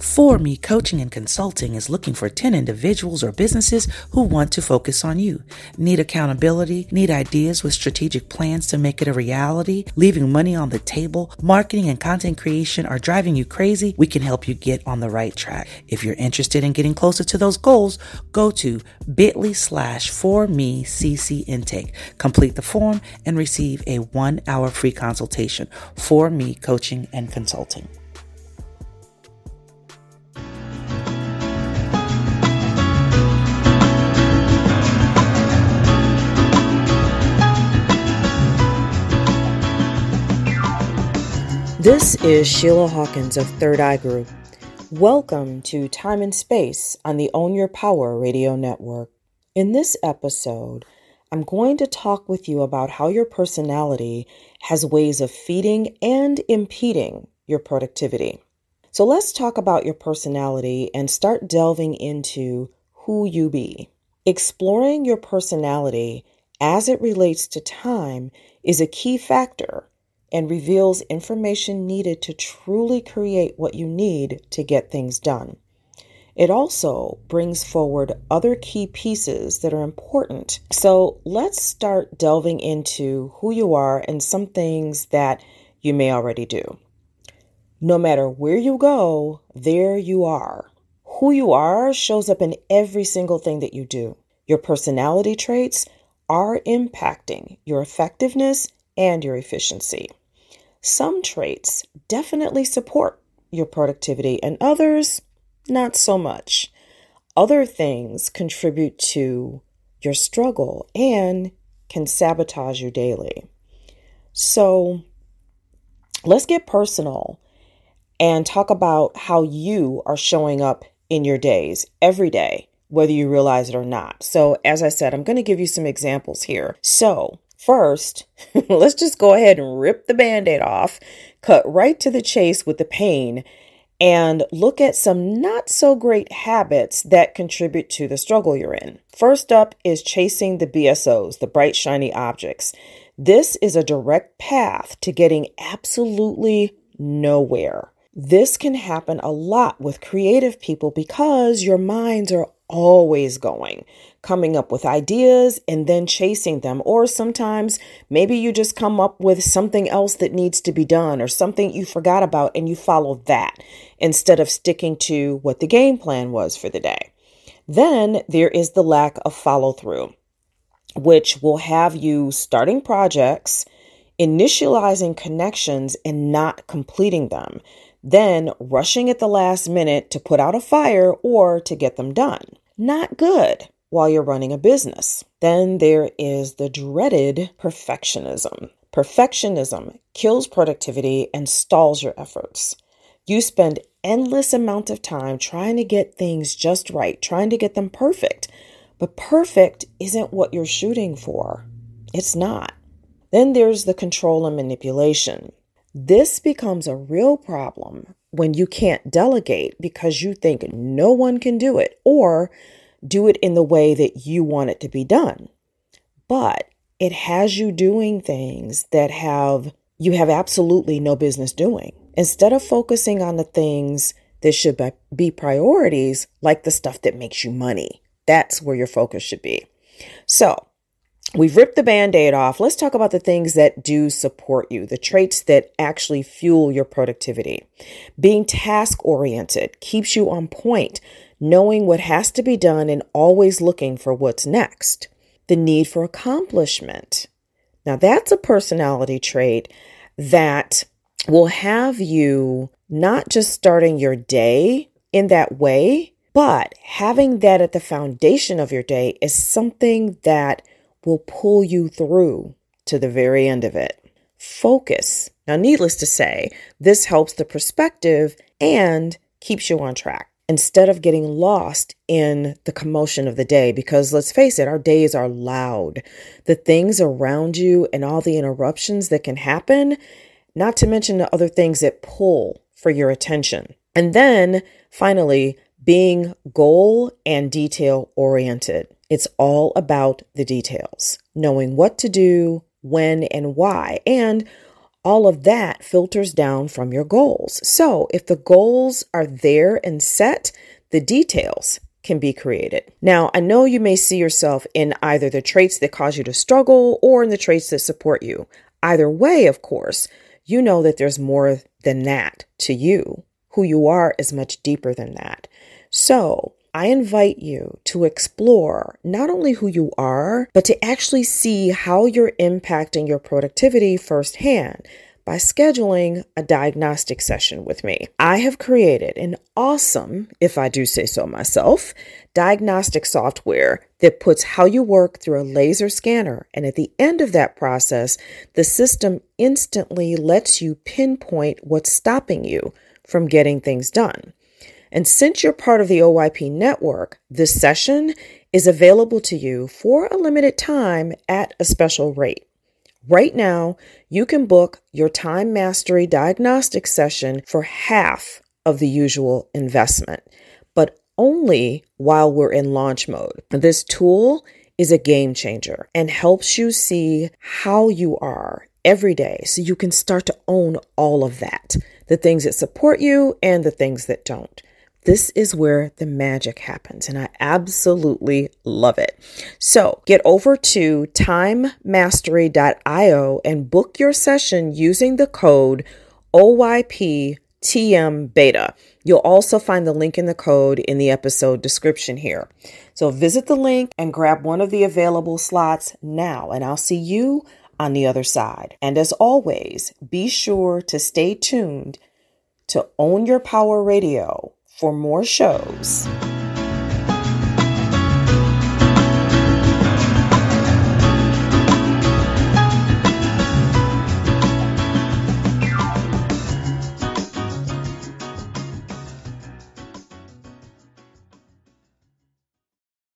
For Me Coaching and Consulting is looking for 10 individuals or businesses who want to focus on you. Need accountability? Need ideas with strategic plans to make it a reality? Leaving money on the table? Marketing and content creation are driving you crazy? We can help you get on the right track. If you're interested in getting closer to those goals, go to bit.ly slash for me CC intake. Complete the form and receive a one hour free consultation for me coaching and consulting. This is Sheila Hawkins of Third Eye Group. Welcome to Time and Space on the Own Your Power radio network. In this episode, I'm going to talk with you about how your personality has ways of feeding and impeding your productivity. So let's talk about your personality and start delving into who you be. Exploring your personality as it relates to time is a key factor and reveals information needed to truly create what you need to get things done. It also brings forward other key pieces that are important. So let's start delving into who you are and some things that you may already do. No matter where you go, there you are. Who you are shows up in every single thing that you do. Your personality traits are impacting your effectiveness and your efficiency. Some traits definitely support your productivity, and others not so much. Other things contribute to your struggle and can sabotage you daily. So let's get personal and talk about how you are showing up in your days every day, whether you realize it or not. So, as I said, I'm going to give you some examples here. So, First, let's just go ahead and rip the band aid off, cut right to the chase with the pain, and look at some not so great habits that contribute to the struggle you're in. First up is chasing the BSOs, the bright, shiny objects. This is a direct path to getting absolutely nowhere. This can happen a lot with creative people because your minds are always going, coming up with ideas and then chasing them. Or sometimes maybe you just come up with something else that needs to be done or something you forgot about and you follow that instead of sticking to what the game plan was for the day. Then there is the lack of follow through, which will have you starting projects, initializing connections, and not completing them then rushing at the last minute to put out a fire or to get them done. Not good while you're running a business. Then there is the dreaded perfectionism. Perfectionism kills productivity and stalls your efforts. You spend endless amount of time trying to get things just right, trying to get them perfect. But perfect isn't what you're shooting for. It's not. Then there's the control and manipulation. This becomes a real problem when you can't delegate because you think no one can do it or do it in the way that you want it to be done. But it has you doing things that have you have absolutely no business doing. Instead of focusing on the things that should be priorities, like the stuff that makes you money, that's where your focus should be. So, We've ripped the band aid off. Let's talk about the things that do support you, the traits that actually fuel your productivity. Being task oriented keeps you on point, knowing what has to be done and always looking for what's next. The need for accomplishment. Now, that's a personality trait that will have you not just starting your day in that way, but having that at the foundation of your day is something that will pull you through to the very end of it. Focus. Now, needless to say, this helps the perspective and keeps you on track instead of getting lost in the commotion of the day. Because let's face it, our days are loud. The things around you and all the interruptions that can happen, not to mention the other things that pull for your attention. And then finally, being goal and detail oriented. It's all about the details, knowing what to do, when, and why, and all of that filters down from your goals. So if the goals are there and set, the details can be created. Now, I know you may see yourself in either the traits that cause you to struggle or in the traits that support you. Either way, of course, you know that there's more than that to you. Who you are is much deeper than that. So, I invite you to explore not only who you are, but to actually see how you're impacting your productivity firsthand by scheduling a diagnostic session with me. I have created an awesome, if I do say so myself, diagnostic software that puts how you work through a laser scanner. And at the end of that process, the system instantly lets you pinpoint what's stopping you from getting things done. And since you're part of the OYP network, this session is available to you for a limited time at a special rate. Right now, you can book your time mastery diagnostic session for half of the usual investment, but only while we're in launch mode. This tool is a game changer and helps you see how you are every day so you can start to own all of that the things that support you and the things that don't. This is where the magic happens, and I absolutely love it. So get over to timemastery.io and book your session using the code OYPTM Beta. You'll also find the link in the code in the episode description here. So visit the link and grab one of the available slots now, and I'll see you on the other side. And as always, be sure to stay tuned to Own Your Power Radio for more shows.